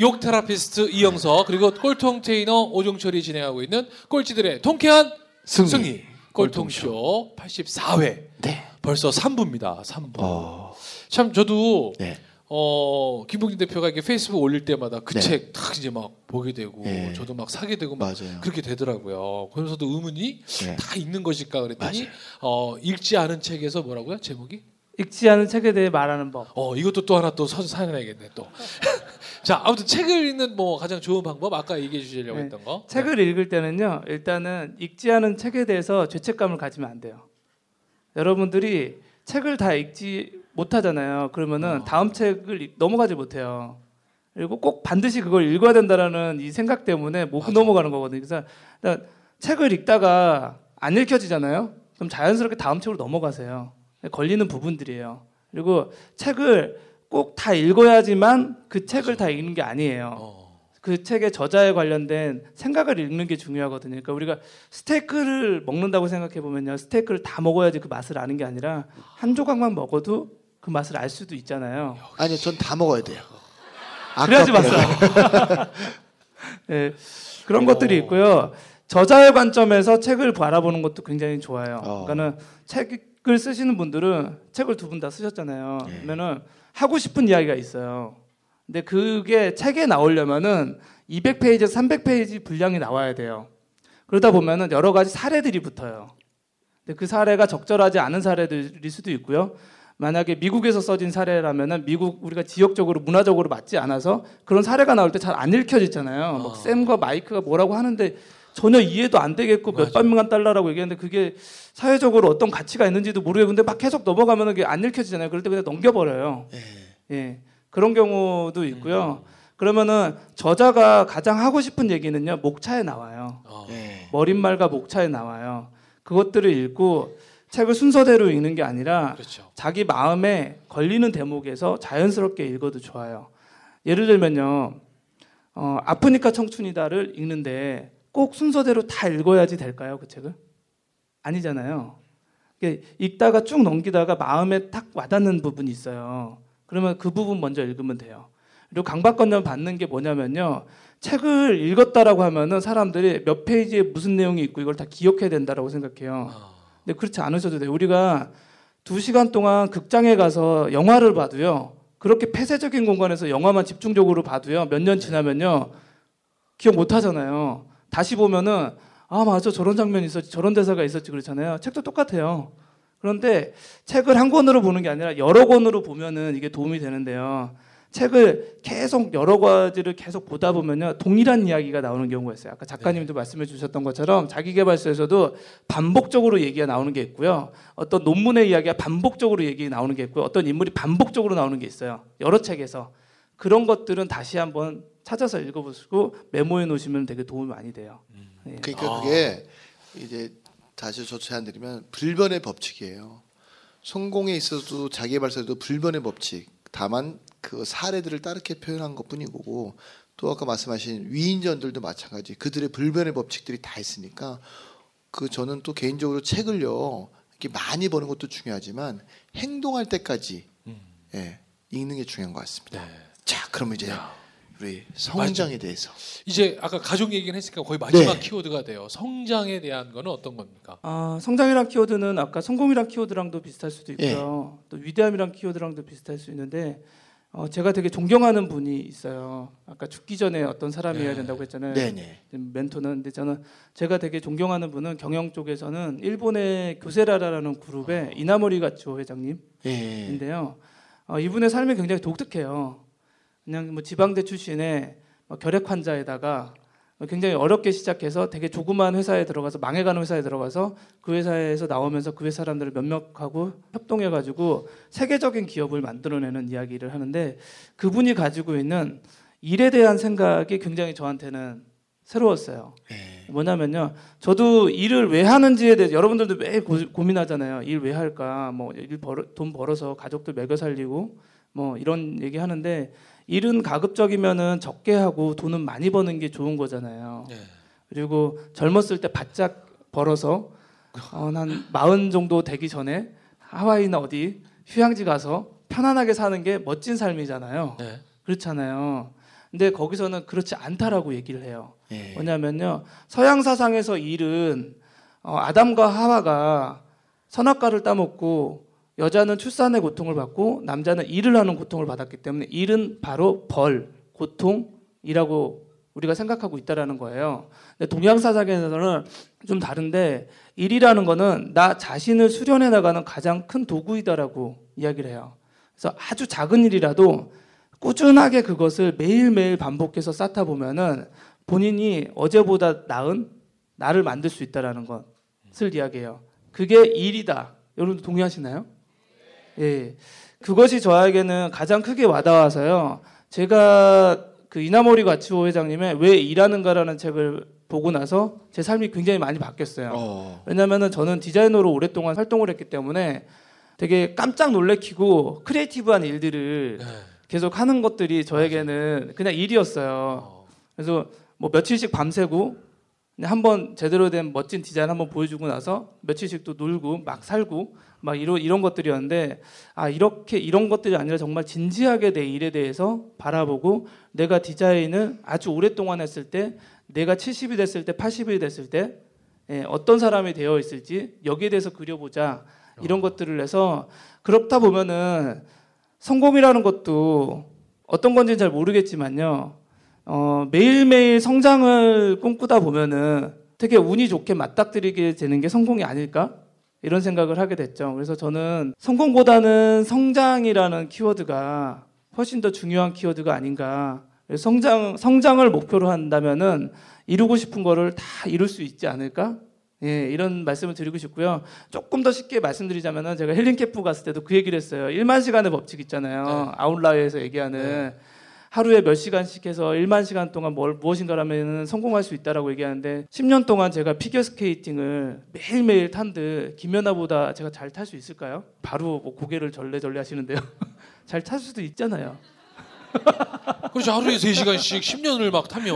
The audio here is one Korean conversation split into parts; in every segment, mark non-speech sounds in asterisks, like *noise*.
욕 테라피스트 이영석 그리고 꼴통 테이너 오종철이 진행하고 있는 꼴찌들의 통쾌한 승리, 승리. 꼴통쇼 84회. 네. 벌써 3부입니다. 3부. 어. 참 저도 네. 어, 김봉진 대표가 이게 페이스북 올릴 때마다 그 네. 책딱 이제 막 보게 되고 네. 저도 막 사게 되고 막 맞아요. 그렇게 되더라고요. 그러면서도 의문이 네. 다 읽는 것일까 그랬더니 맞아요. 어, 읽지 않은 책에서 뭐라고요? 제목이? 읽지 않은 책에 대해 말하는 법. 어, 이것도 또 하나 또선 사연해야겠네 또. *laughs* 자, 아무튼 책을 읽는 뭐 가장 좋은 방법 아까 얘기해 주시려고 네. 했던 거. 책을 읽을 때는요, 일단은 읽지 않은 책에 대해서 죄책감을 가지면 안 돼요. 여러분들이 책을 다 읽지 못하잖아요. 그러면은 어. 다음 책을 읽- 넘어가지 못해요. 그리고 꼭 반드시 그걸 읽어야 된다라는 이 생각 때문에 못 맞아. 넘어가는 거거든요. 그래서 책을 읽다가 안 읽혀지잖아요. 그럼 자연스럽게 다음 책으로 넘어가세요. 걸리는 부분들이에요. 그리고 책을 꼭 다 읽어야지만 그 책을 다 읽는 게 아니에요. 어. 그 책의 저자에 관련된 생각을 읽는 게 중요하거든요. 그러니까 우리가 스테이크를 먹는다고 생각해 보면요, 스테이크를 다 먹어야지 그 맛을 아는 게 아니라 한 조각만 먹어도 그 맛을 알 수도 있잖아요. 아니요, 전 다 먹어야 돼요. *laughs* 그래야지. 맛을. *laughs* 네, 그런 오. 것들이 있고요. 저자의 관점에서 책을 바라보는 것도 굉장히 좋아요. 어. 그러니까는 책 을 쓰시는 분들은 책을 두 분 다 쓰셨잖아요. 네. 그러면은 하고 싶은 이야기가 있어요. 근데 그게 책에 나오려면은 200페이지, 300페이지 분량이 나와야 돼요. 그러다 보면은 여러 가지 사례들이 붙어요. 근데 그 사례가 적절하지 않은 사례들일 수도 있고요. 만약에 미국에서 써진 사례라면은 미국 우리가 지역적으로 문화적으로 맞지 않아서 그런 사례가 나올 때 잘 안 읽혀지잖아요. 막 어. 샘과 마이크가 뭐라고 하는데 전혀 이해도 안 되겠고 맞아. 몇백만 달러라고 얘기하는데 그게 사회적으로 어떤 가치가 있는지도 모르겠고 근데 막 계속 넘어가면은 그게 안 읽혀지잖아요. 그럴 때 그냥 넘겨버려요. 예. 예. 그런 경우도 있고요. 그러면은 저자가 가장 하고 싶은 얘기는요. 목차에 나와요. 어. 예. 머릿말과 목차에 나와요. 그것들을 읽고 책을 순서대로 읽는 게 아니라 그렇죠. 자기 마음에 걸리는 대목에서 자연스럽게 읽어도 좋아요. 예를 들면요. 어, 아프니까 청춘이다를 읽는데 꼭 순서대로 다 읽어야지 될까요? 그 책을? 아니잖아요. 읽다가 쭉 넘기다가 마음에 딱 와닿는 부분이 있어요. 그러면 그 부분 먼저 읽으면 돼요. 그리고 강박관념 받는 게 뭐냐면요. 책을 읽었다라고 하면은 사람들이 몇 페이지에 무슨 내용이 있고 이걸 다 기억해야 된다라고 생각해요. 어. 근데 그렇지 않으셔도 돼요. 우리가 두 시간 동안 극장에 가서 영화를 봐도요. 그렇게 폐쇄적인 공간에서 영화만 집중적으로 봐도요. 몇 년 지나면요. 기억 못 하잖아요. 다시 보면은 아, 맞아. 저런 장면이 있었지. 저런 대사가 있었지. 그렇잖아요. 책도 똑같아요. 그런데 책을 한 권으로 보는 게 아니라 여러 권으로 보면은 이게 도움이 되는데요. 책을 계속 여러 가지를 계속 보다 보면요. 동일한 이야기가 나오는 경우가 있어요. 아까 작가님도 말씀해 주셨던 것처럼 자기개발서에서도 반복적으로 얘기가 나오는 게 있고요. 어떤 논문의 이야기가 반복적으로 얘기 나오는 게 있고요. 어떤 인물이 반복적으로 나오는 게 있어요. 여러 책에서. 그런 것들은 다시 한번 찾아서 읽어보시고 메모해 놓으시면 되게 도움이 많이 돼요. 예. 그러니까 아. 그게 이제 다시 저 제안드리면 불변의 법칙이에요. 성공에 있어서도 자기발서에도 불변의 법칙. 다만 그 사례들을 따르게 표현한 것뿐이고 또 아까 말씀하신 위인전들도 마찬가지. 그들의 불변의 법칙들이 다 있으니까 그 저는 또 개인적으로 책을요 이렇게 많이 보는 것도 중요하지만 행동할 때까지 음. 예, 읽는 게 중요한 것 같습니다. 네. 자, 그러면 이제 야. 우리 성장에 대해서 이제 아까 가족 얘기는 했으니까 거의 마지막 네. 키워드가 돼요. 성장에 대한 거는 어떤 겁니까? 아, 성장이란 키워드는 아까 성공이란 키워드랑도 비슷할 수도 있고요. 또 위대함이란 키워드랑도 비슷할 수 있는데 어, 제가 되게 존경하는 분이 있어요. 아까 죽기 전에 어떤 사람이어야 네. 된다고 했잖아요. 네네. 멘토는 근데 저는 제가 되게 존경하는 분은 경영 쪽에서는 일본의 교세라라는 그룹의 이나모리 가츠오 회장님인데요. 예. 어, 이분의 삶이 굉장히 독특해요. 그냥 뭐 지방대 출신의 뭐 결핵 환자에다가 굉장히 어렵게 시작해서 되게 조그만 회사에 들어가서 망해가는 회사에 들어가서 그 회사에서 나오면서 그 회사 사람들을 몇몇하고 협동해가지고 세계적인 기업을 만들어내는 이야기를 하는데 그분이 가지고 있는 일에 대한 생각이 굉장히 저한테는 새로웠어요. 네. 뭐냐면요. 저도 일을 왜 하는지에 대해서 여러분들도 매일 고, 고민하잖아요. 일 왜 할까? 뭐 일 벌어, 돈 벌어서 가족들 먹여 살리고 뭐 이런 얘기 하는데 일은 가급적이면은 적게 하고 돈은 많이 버는 게 좋은 거잖아요. 네. 그리고 젊었을 때 바짝 벌어서 어, 한 마흔 정도 되기 전에 하와이나 어디 휴양지 가서 편안하게 사는 게 멋진 삶이잖아요. 네. 그렇잖아요. 근데 거기서는 그렇지 않다라고 얘기를 해요. 네. 뭐냐면요. 서양 사상에서 일은 어, 아담과 하와가 선악과를 따먹고 여자는 출산의 고통을 받고 남자는 일을 하는 고통을 받았기 때문에 일은 바로 벌, 고통이라고 우리가 생각하고 있다라는 거예요. 근데 동양 사상에서는 좀 다른데 일이라는 거는 나 자신을 수련해 나가는 가장 큰 도구이다라고 이야기를 해요. 그래서 아주 작은 일이라도 꾸준하게 그것을 매일매일 반복해서 쌓다 보면은 본인이 어제보다 나은 나를 만들 수 있다라는 것을 이야기해요. 그게 일이다. 여러분 동의하시나요? 예. 그것이 저에게는 가장 크게 와닿아서요. 제가 그 이나모리 가즈오 회장님의 왜 일하는가라는 책을 보고 나서 제 삶이 굉장히 많이 바뀌었어요. 어. 왜냐면은 저는 디자이너로 오랫동안 활동을 했기 때문에 되게 깜짝 놀래키고 creative한 일들을 네. 계속 하는 것들이 저에게는 그냥 일이었어요. 어. 그래서 뭐 며칠씩 밤새고 그냥 한번 제대로 된 멋진 디자인 한번 보여주고 나서 며칠씩 또 놀고 막 살고 막 이런 이런 것들이었는데 아 이렇게 이런 것들이 아니라 정말 진지하게 내 일에 대해서 바라보고 내가 디자인을 아주 오랫동안 했을 때 내가 70이 됐을 때 80이 됐을 때 예, 어떤 사람이 되어 있을지 여기에 대해서 그려보자 이런 것들을 해서 그렇다 보면은 성공이라는 것도 어떤 건지는 잘 모르겠지만요. 어, 매일매일 성장을 꿈꾸다 보면은 되게 운이 좋게 맞닥뜨리게 되는 게 성공이 아닐까? 이런 생각을 하게 됐죠. 그래서 저는 성공보다는 성장이라는 키워드가 훨씬 더 중요한 키워드가 아닌가. 성장, 성장을 목표로 한다면은 이루고 싶은 거를 다 이룰 수 있지 않을까? 예, 이런 말씀을 드리고 싶고요. 조금 더 쉽게 말씀드리자면은 제가 헬린 캠프 갔을 때도 그 얘기를 했어요. 1만 시간의 법칙 있잖아요. 네. 아웃라이어에서 얘기하는 하루에 몇 시간씩 해서 1만 시간 동안 뭘 무엇인가를 하면 성공할 수 있다라고 얘기하는데 10년 동안 제가 피겨 스케이팅을 매일매일 탄들 김연아보다 제가 잘 탈 수 있을까요? 바로 뭐 고개를 절레절레 하시는데요. *laughs* 잘 탈 수도 있잖아요. *laughs* 그렇죠. 하루에 3시간씩 10년을 막 타면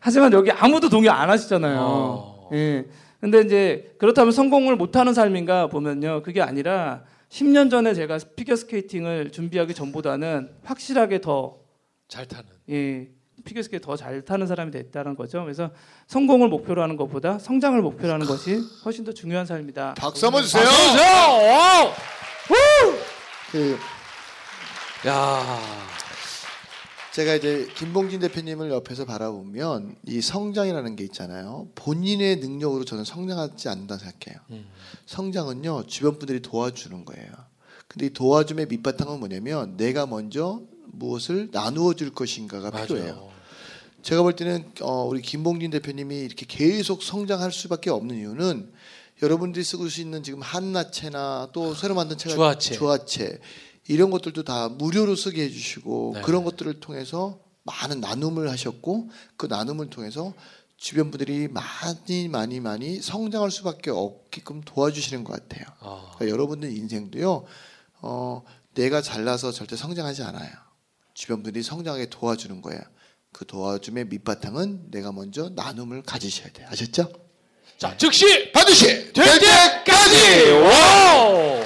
하지만 여기 아무도 동의 안 하시잖아요. 어. 예. 근데 이제 그렇다면 성공을 못 하는 삶인가 보면요. 그게 아니라 10년 전에 제가 피겨 스케이팅을 준비하기 전보다는 확실하게 더 잘 타는. 예, 피겨스케이트 더잘 타는 사람이 됐다는 거죠. 그래서 성공을 목표로 하는 것보다 성장을 목표로 하는 것이 훨씬 더 중요한 삶이다. 박수 한번 주세요. 박수 주세요. 그 야. 제가 이제 김봉진 대표님을 옆에서 바라보면 이 성장이라는 게 있잖아요. 본인의 능력으로 저는 성장하지 않는다 생각해요. 음. 성장은요 주변 분들이 도와주는 거예요. 근데 이 도와줌의 밑바탕은 뭐냐면 내가 먼저 무엇을 나누어 줄 것인가가 필요해요. 맞아요. 제가 볼 때는 어, 우리 김봉진 대표님이 이렇게 계속 성장할 수밖에 없는 이유는 여러분들이 쓰고 있는 지금 한나체나 또 새로 만든 체가 주화체. 주화체 이런 것들도 다 무료로 쓰게 해주시고 네. 그런 것들을 통해서 많은 나눔을 하셨고 그 나눔을 통해서 주변 분들이 많이 많이 많이 성장할 수밖에 없게끔 도와주시는 것 같아요. 아. 그러니까 여러분들 인생도요. 어, 내가 잘나서 절대 성장하지 않아요. 주변 분들이 성장하게 도와주는 거예요. 그 도와줌의 밑바탕은 내가 먼저 나눔을 가지셔야 돼요. 아셨죠? 자, 즉시 반드시 될 때까지. wow.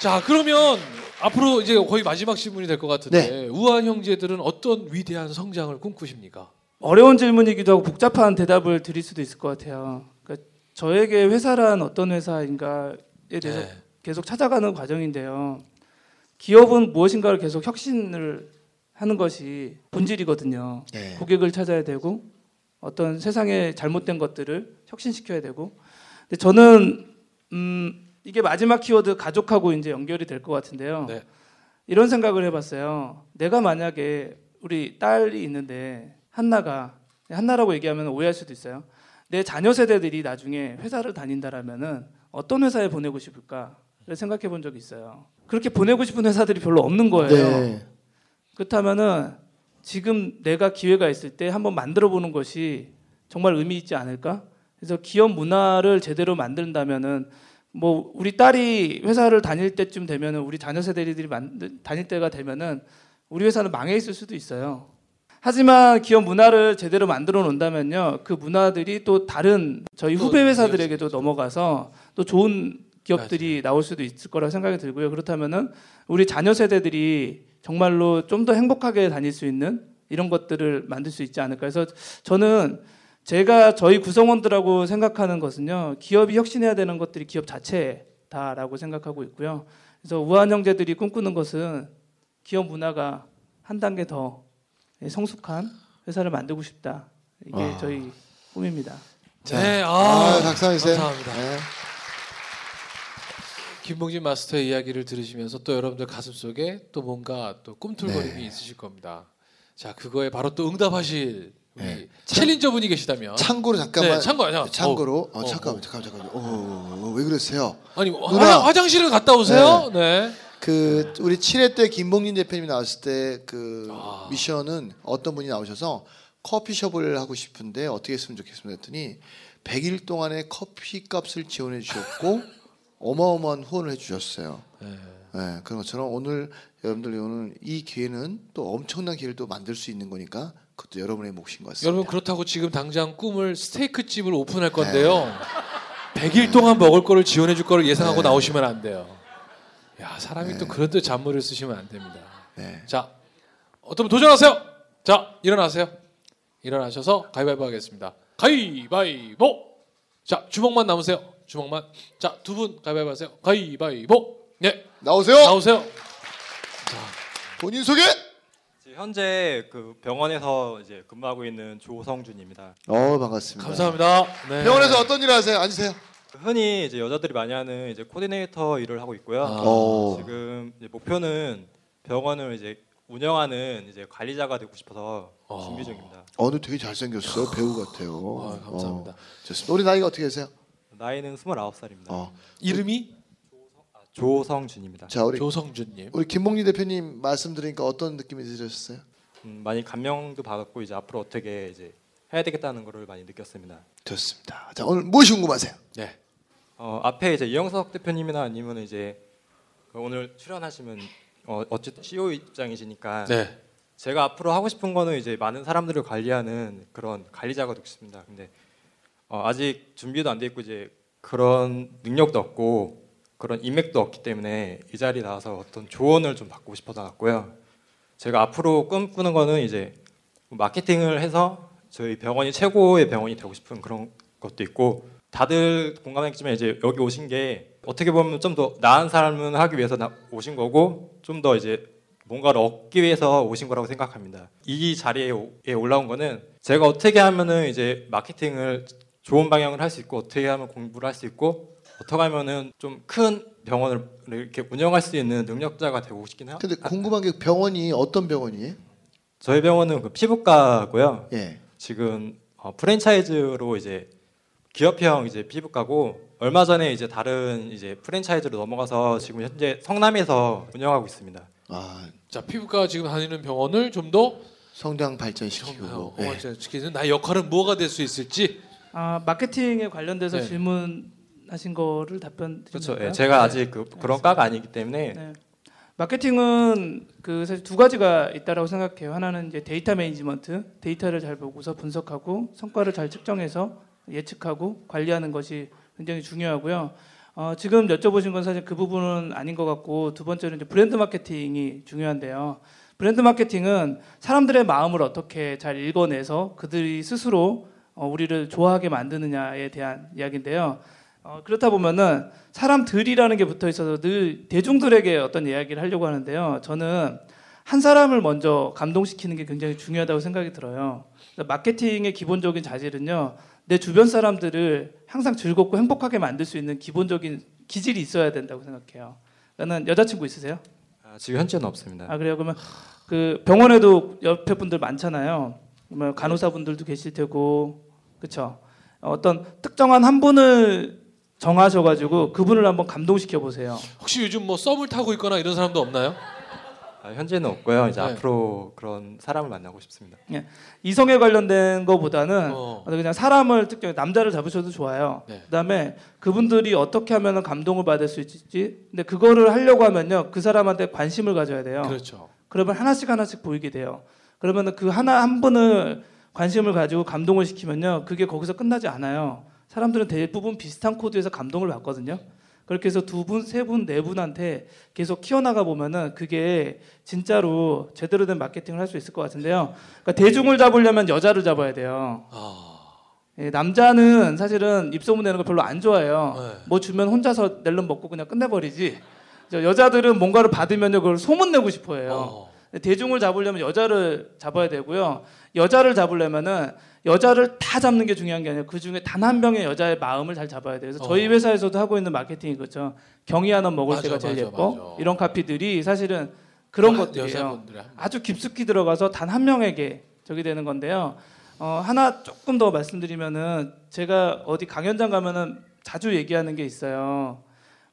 자, 그러면 앞으로 이제 거의 마지막 질문이 될 것 같은데 네. 우아한 형제들은 어떤 위대한 성장을 꿈꾸십니까? 어려운 질문이기도 하고 복잡한 대답을 드릴 수도 있을 것 같아요. 그러니까 저에게 회사란 어떤 회사인가에 대해서 네. 계속 찾아가는 과정인데요. 기업은 무엇인가를 계속 혁신을 하는 것이 본질이거든요. 네. 고객을 찾아야 되고 어떤 세상에 잘못된 것들을 혁신시켜야 되고 근데 저는 음 이게 마지막 키워드 가족하고 이제 연결이 될 것 같은데요. 네. 이런 생각을 해봤어요. 내가 만약에 우리 딸이 있는데 한나가 한나라고 얘기하면 오해할 수도 있어요. 내 자녀 세대들이 나중에 회사를 다닌다라면은 어떤 회사에 보내고 싶을까를 생각해 본 적이 있어요. 그렇게 보내고 싶은 회사들이 별로 없는 거예요. 네. 그렇다면은 지금 내가 기회가 있을 때 한번 만들어 보는 것이 정말 의미 있지 않을까? 그래서 기업 문화를 제대로 만든다면은 뭐 우리 딸이 회사를 다닐 때쯤 되면은 우리 자녀 세대들이 만, 다닐 때가 되면은 우리 회사는 망해 있을 수도 있어요. 하지만 기업 문화를 제대로 만들어 놓는다면요. 그 문화들이 또 다른 저희 또 후배 회사들에게도 넘어가서 또 좋은 기업들이 나올 수도 있을 거라 생각이 들고요. 그렇다면은 우리 자녀 세대들이 정말로 좀 더 행복하게 다닐 수 있는 이런 것들을 만들 수 있지 않을까 해서 저는 제가 저희 구성원들하고 생각하는 것은요. 기업이 혁신해야 되는 것들이 기업 자체다라고 생각하고 있고요. 그래서 우한 형제들이 꿈꾸는 것은 기업 문화가 한 단계 더 성숙한 회사를 만들고 싶다. 이게 아. 저희 꿈입니다. 네, 아, 아, 박상희 쌤. 감사합니다. 네. 김봉진 마스터의 이야기를 들으시면서 또 여러분들 가슴 속에 또 뭔가 또 꿈틀거림이 네. 있으실 겁니다. 자, 그거에 바로 또 응답하실 우리 네. 챌린저 분이 계시다면. 참고로 잠깐만. 네, 참고, 잠깐. 참고로 어, 어, 어, 잠깐만 잠깐만 잠깐만. 어, 왜 그러세요? 아니 누나. 화장, 화장 실을 갔다 오세요. 네. 그 우리 7회 때 김봉진 대표님이 나왔을 때그 아. 미션은 어떤 분이 나오셔서 커피숍을 하고 싶은데 어떻게 했으면 좋겠습니까 했더니 100일 동안의 커피 값을 지원해 주셨고 *laughs* 어마어마한 후원을 해 주셨어요. 네. 네, 그런 것처럼 오늘 여러분들 오늘 이 기회는 또 엄청난 기회를 또 만들 수 있는 거니까 그것도 여러분의 몫인 것 같습니다. 여러분 그렇다고 지금 당장 꿈을 스테이크 집을 오픈할 건데요. 100일 동안 먹을 거를 지원해 줄 거를 예상하고 네. 나오시면 안 돼요. 야, 사람이 네. 또 그런 데 잔물을 쓰시면 안 됩니다. 네. 자, 어떤 분 도전하세요. 자, 일어나세요. 일어나셔서 가위바위보 하겠습니다. 가위바위보. 자, 주먹만 남으세요. 주먹만. 자, 두 분 가위바위보 하세요. 가위바위보. 네, 나오세요. 나오세요. 본인 소개. 지금 현재 그 병원에서 이제 근무하고 있는 조성준입니다. 어 반갑습니다. 감사합니다. 네. 병원에서 어떤 일을 하세요? 앉으세요. 흔히 이제 여자들이 많이 하는 이제 코디네이터 일을 하고 있고요. 아. 오. 지금 이제 목표는 병원을 이제 운영하는 이제 관리자가 되고 싶어서 어. 준비 중입니다. 어, 너 되게 잘생겼어. 배우 같아요. 아, 감사합니다. 어, 좋습니다. 우리 나이가 어떻게 되세요? 나이는 29살입니다. 어. 이름이 조성준입니다. 자, 우리 조성준님. 우리 김봉리 대표님 말씀 들으니까 어떤 느낌이 드셨어요? 음, 많이 감명도 받았고 이제 앞으로 어떻게 이제 해야 되겠다는 거를 많이 느꼈습니다. 좋습니다. 자, 오늘 무엇이 궁금하세요? 네. 어, 앞에 이제 이영석 대표님이나 아니면 이제 그 오늘 출연하시면 어, 어쨌든 CEO 입장이시니까 네. 제가 앞으로 하고 싶은 거는 이제 많은 사람들을 관리하는 그런 관리자가 되고 싶습니다. 근데 어, 아직 준비도 안 돼 있고 이제 그런 능력도 없고 그런 인맥도 없기 때문에 이 자리에 나와서 어떤 조언을 좀 받고 싶어서 왔고요. 제가 앞으로 꿈꾸는 거는 이제 마케팅을 해서 저희 병원이 최고의 병원이 되고 싶은 그런 것도 있고 다들 공감했지만 이제 여기 오신 게 어떻게 보면 좀 더 나은 삶을 하기 위해서 나- 오신 거고 좀 더 이제 뭔가를 얻기 위해서 오신 거라고 생각합니다. 이 자리에 올라온 거는 제가 어떻게 하면은 이제 마케팅을 좋은 방향을 할 수 있고 어떻게 하면 공부를 할 수 있고 어떻게 하면은 좀 큰 병원을 이렇게 운영할 수 있는 능력자가 되고 싶긴 해요. 근데 궁금한 게 병원이 어떤 병원이에요? 저희 병원은 그 피부과고요. 예. 지금 어, 프랜차이즈로 이제 기업형 이제 피부과고 얼마 전에 이제 다른 이제 프랜차이즈로 넘어가서 지금 현재 성남에서 운영하고 있습니다. 아, 자, 피부과 지금 다니는 병원을 좀 더 성장 발전시키고. 예. 시키는 나의 역할은 뭐가 될 수 있을지. 아 마케팅에 관련돼서 네. 질문하신 거를 답변 그렇죠. 예, 제가 아직 그, 그런 과가 아니기 때문에 네. 마케팅은 그 사실 두 가지가 있다라고 생각해요. 하나는 이제 데이터 매니지먼트, 데이터를 잘 보고서 분석하고 성과를 잘 측정해서 예측하고 관리하는 것이 굉장히 중요하고요. 어, 지금 여쭤보신 건 사실 그 부분은 아닌 것 같고 두 번째는 이제 브랜드 마케팅이 중요한데요. 브랜드 마케팅은 사람들의 마음을 어떻게 잘 읽어내서 그들이 스스로 어, 우리를 좋아하게 만드느냐에 대한 이야기인데요. 어, 그렇다 보면은 사람들이라는 게 붙어 있어서 늘 대중들에게 어떤 이야기를 하려고 하는데요. 저는 한 사람을 먼저 감동시키는 게 굉장히 중요하다고 생각이 들어요. 마케팅의 기본적인 자질은요. 내 주변 사람들을 항상 즐겁고 행복하게 만들 수 있는 기본적인 기질이 있어야 된다고 생각해요. 나는 여자친구 있으세요? 아, 지금 현재는 없습니다. 아 그래요? 그러면 그 병원에도 옆에 분들 많잖아요. 뭐 간호사분들도 계실 테고, 그렇죠? 어떤 특정한 한 분을 정하셔가지고 그분을 한번 감동시켜 보세요. 혹시 요즘 뭐 썸을 타고 있거나 이런 사람도 없나요? 아, 현재는 없고요. 이제 네. 앞으로 그런 사람을 만나고 싶습니다. 이성에 관련된 거보다는 어. 그냥 사람을 특정 남자를 잡으셔도 좋아요. 네. 그다음에 그분들이 어떻게 하면 감동을 받을 수 있지? 근데 그거를 하려고 하면요 그 사람한테 관심을 가져야 돼요. 그렇죠. 그러면 하나씩 하나씩 보이게 돼요. 그러면 그 하나 한 분을 관심을 가지고 감동을 시키면요 그게 거기서 끝나지 않아요. 사람들은 대부분 비슷한 코드에서 감동을 받거든요. 그렇게 해서 두 분, 세 분, 네 분한테 계속 키워나가 보면은 그게 진짜로 제대로 된 마케팅을 할 수 있을 것 같은데요. 그러니까 대중을 잡으려면 여자를 잡아야 돼요. 아, 예, 남자는 사실은 입소문 내는 거 별로 안 좋아해요. 네. 뭐 주면 혼자서 낼름 먹고 그냥 끝내버리지. 저 여자들은 뭔가를 받으면요 그걸 소문 내고 싶어 해요. 어. 대중을 잡으려면 여자를 잡아야 되고요. 여자를 잡으려면은 여자를 다 잡는 게 중요한 게 아니라 그 중에 단 한 명의 여자의 마음을 잘 잡아야 돼요. 그래서 저희 어. 회사에서도 하고 있는 마케팅이 그렇죠. 경이 하나 먹을 맞아, 때가 제일 맞아, 예뻐. 맞아. 이런 카피들이 사실은 그런 아, 것들이에요. 아주 깊숙이 들어가서 단 한 명에게 저기 되는 건데요. 어, 하나 조금 더 말씀드리면은 제가 어디 강연장 가면은 자주 얘기하는 게 있어요.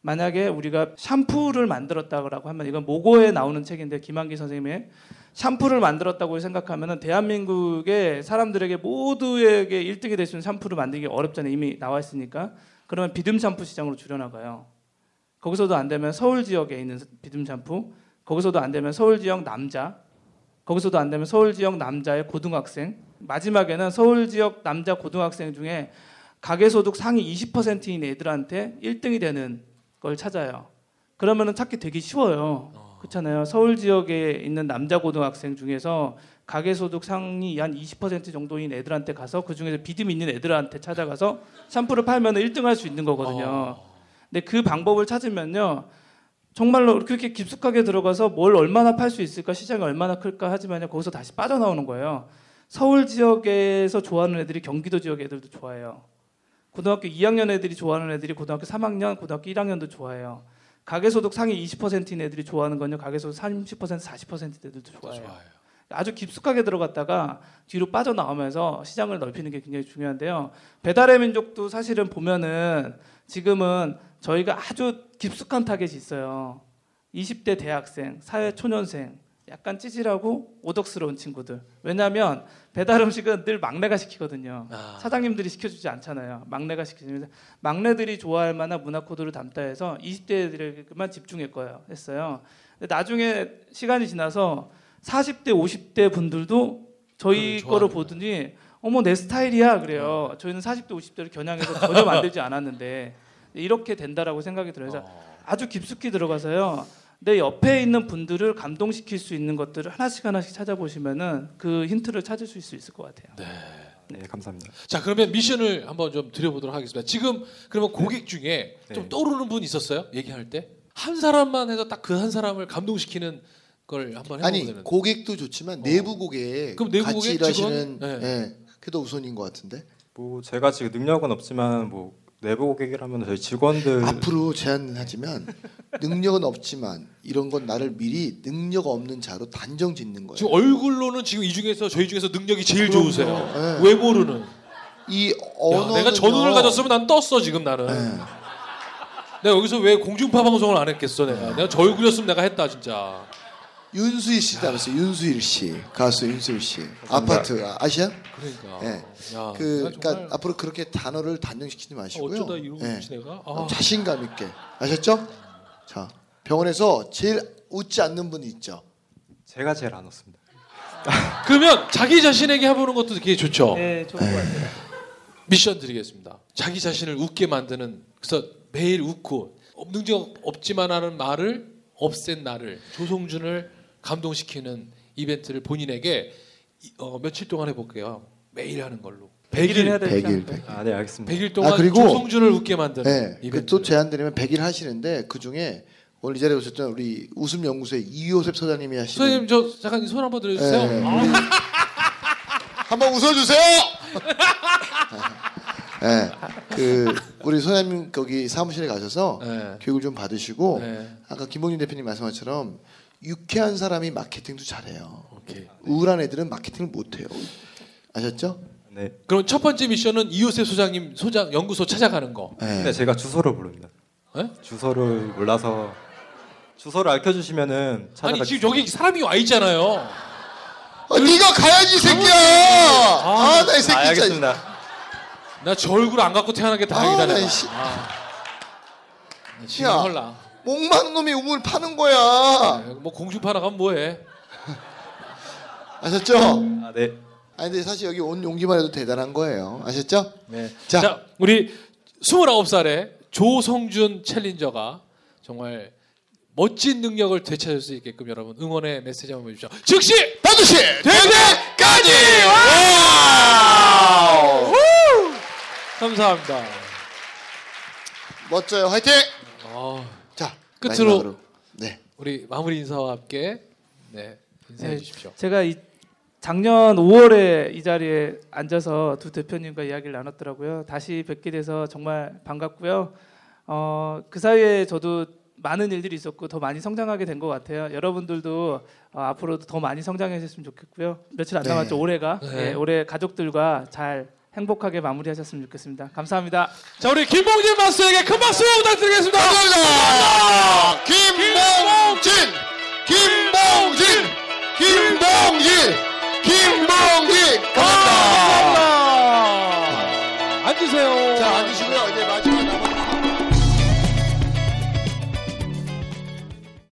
만약에 우리가 샴푸를 만들었다고 하면 이건 모고에 나오는 책인데 김한기 선생님의 샴푸를 만들었다고 생각하면은 대한민국의 사람들에게 모두에게 1등이 될 수 있는 샴푸를 만들기 어렵잖아요. 이미 나와 있으니까. 그러면 비듬 샴푸 시장으로 줄여나가요. 거기서도 안 되면 서울 지역에 있는 비듬 샴푸, 거기서도 안 되면 서울 지역 남자, 거기서도 안 되면 서울 지역 남자의 고등학생, 마지막에는 서울 지역 남자 고등학생 중에 가계소득 상위 20%인 애들한테 1등이 되는 걸 찾아요. 그러면은 찾기 되게 쉬워요. 그렇잖아요. 서울 지역에 있는 남자 고등학생 중에서 가계소득 상위 한 20% 정도인 애들한테 가서 그 중에서 비듬 있는 애들한테 찾아가서 샴푸를 팔면 1등 할 수 있는 거거든요. 어. 근데 그 방법을 찾으면요. 정말로 그렇게 깊숙하게 들어가서 뭘 얼마나 팔 수 있을까 시장이 얼마나 클까 하지만요 거기서 다시 빠져나오는 거예요. 서울 지역에서 좋아하는 애들이 경기도 지역 애들도 좋아해요. 고등학교 2학년 애들이 좋아하는 애들이 고등학교 3학년, 고등학교 1학년도 좋아해요. 가계소득 상위 20%인 애들이 좋아하는 건요 가계소득 30%, 40% 애들도 좋아해요. 좋아요. 아주 깊숙하게 들어갔다가 뒤로 빠져나오면서 시장을 넓히는 게 굉장히 중요한데요. 배달의 민족도 사실은 보면은 지금은 저희가 아주 깊숙한 타겟이 있어요. 20대 대학생, 사회 초년생, 약간 찌질하고 오덕스러운 친구들. 왜냐하면 배달 음식은 늘 막내가 시키거든요. 아. 사장님들이 시켜주지 않잖아요. 막내가 시키면서 막내들이 좋아할 만한 문화 코드를 담다 해서 20대들에게만 집중했어요. 했어요. 나중에 시간이 지나서 40대, 50대 분들도 저희 거를. 보더니 어머 내 스타일이야 그래요. 저희는 40대, 50대를 겨냥해서 전혀 만들지 않았는데 이렇게 된다라고 생각이 들어요. 그래서 어. 아주 깊숙이 들어가서요. 내 옆에 있는 분들을 감동시킬 수 있는 것들을 하나씩 하나씩 찾아보시면은 그 힌트를 찾을 수 있을 것 같아요. 네, 감사합니다. 자 그러면 미션을 한번 좀 드려보도록 하겠습니다. 지금 그러면 고객 중에 좀 네. 떠오르는 분 있었어요? 얘기할 때 한 사람만 해서 딱 그 한 사람을 감동시키는 걸 한번 해보면 아니 되는데. 고객도 좋지만 어. 내부 고객 그럼 내부 같이 고객, 일하시는 직원? 예. 그게 더 우선인 것 같은데 뭐 제가 지금 능력은 없지만 뭐 내부 고객이라면 저희 직원들 앞으로 제안하지만 능력은 없지만 이런 건 나를 미리 능력 없는 자로 단정 짓는 거예요. 지금 얼굴로는 지금 이 중에서 저희 중에서 능력이 제일 그럼요. 좋으세요. 네. 외모로는. 이 야, 언어는 내가 저 눈을 가졌으면 난 떴어 지금 나는. 네. 내가 여기서 왜 공중파 방송을 안 했겠어 내가. 내가 저 얼굴이었으면 내가 했다 진짜. 윤수일 씨 닮았어요. 윤수일 씨 가수 윤수일 씨 아파트 아- 아시아? 그러니까. 네. 야, 그 그러니까 정말 앞으로 그렇게 단어를 단정시키지 어, 마시고요. 어쩌다 이러고 예. 내가. 아, 자신감 있게 아셨죠? 자 병원에서 제일 웃지 않는 분이 있죠. 제가 제일 안 웃습니다. *laughs* 그러면 자기 자신에게 해보는 것도 되게 좋죠. 네, 좋은 것 같아요. 미션 드리겠습니다. 자기 자신을 웃게 만드는 그래서 매일 웃고 능력 없지만 하는 말을 없앤 나를 조성준을 감동시키는 이벤트를 본인에게 이- 어, 며칠 동안 해볼게요. 매일 하는 걸로. 100일 해야 100일, 되지 100일, 않을까요? 100일. 아, 네, 알겠습니다. 100일 동안 아, 그리고- 조성준을 웃게 만드는 네. 이벤트. 그또 제안 드리면 100일 하시는데 그 중에 오늘 이 자리에 오셨던 우리 웃음 연구소의 이효셉 소장님이 하시는 선생님 저 잠깐 손 한번 들어 주세요. 네, 아, *laughs* 한번 웃어 주세요. *laughs* 네, 그 우리 소장님 거기 사무실에 가셔서 네. 교육을 좀 받으시고 네. 아까 김봉준 대표님 말씀한 것처럼 유쾌한 사람이 마케팅도 잘해요. 오케이. 우울한 애들은 마케팅을 못해요. 아셨죠? 네. 그럼 첫 번째 미션은 이호세 소장님 소장 연구소 찾아가는 거. 네. 근데 제가 주소를 모릅니다. 네? 주소를 몰라서 주소를 알려주시면은 찾아가. 아니 지금 여기 사람이 와 있잖아요. 아, 네가 가야지 이 새끼야. 아, 나 이 새끼 아. 알겠습니다. 나 저 얼굴 안 갖고 태어난 게 다행이다 아, 나 내가. 이 씨- 아. 지금 야. 헐라. 목마른 놈이 우물 파는 거야. 뭐 공중파 나 가면 뭐해? 아셨죠? 아, 네. 아니 근데 사실 여기 온 용기만 해도 대단한 거예요. 아셨죠? 네. 자, 자, 우리 29살의 조성준 챌린저가 정말 멋진 능력을 되찾을 수 있게끔 여러분 응원의 메시지 한번 해주시죠. 즉시 반드시 될 때까지! wow! 감사합니다. 멋져요. 화이팅! 어, 자, 끝으로 마지막으로. 네. 우리 마무리 인사와 함께 네, 인사해 네. 주십시오. 제가 이 작년 5월에 이 자리에 앉아서 두 대표님과 이야기를 나눴더라고요. 다시 뵙게 돼서 정말 반갑고요. 어, 그 사이에 저도 많은 일들이 있었고 더 많이 성장하게 된 것 같아요. 여러분들도 어, 앞으로도 더 많이 성장하셨으면 좋겠고요. 며칠 안 네. 남았죠. 올해가 네. 예, 올해 가족들과 잘 행복하게 마무리하셨으면 좋겠습니다. 감사합니다. 자, 우리 김봉진 마스터에게 큰 박수 부탁드리겠습니다. 감사합니다. 김봉진, 김봉진, 김봉진, 김봉진. 감사합니다. 감사합니다. 앉으세요.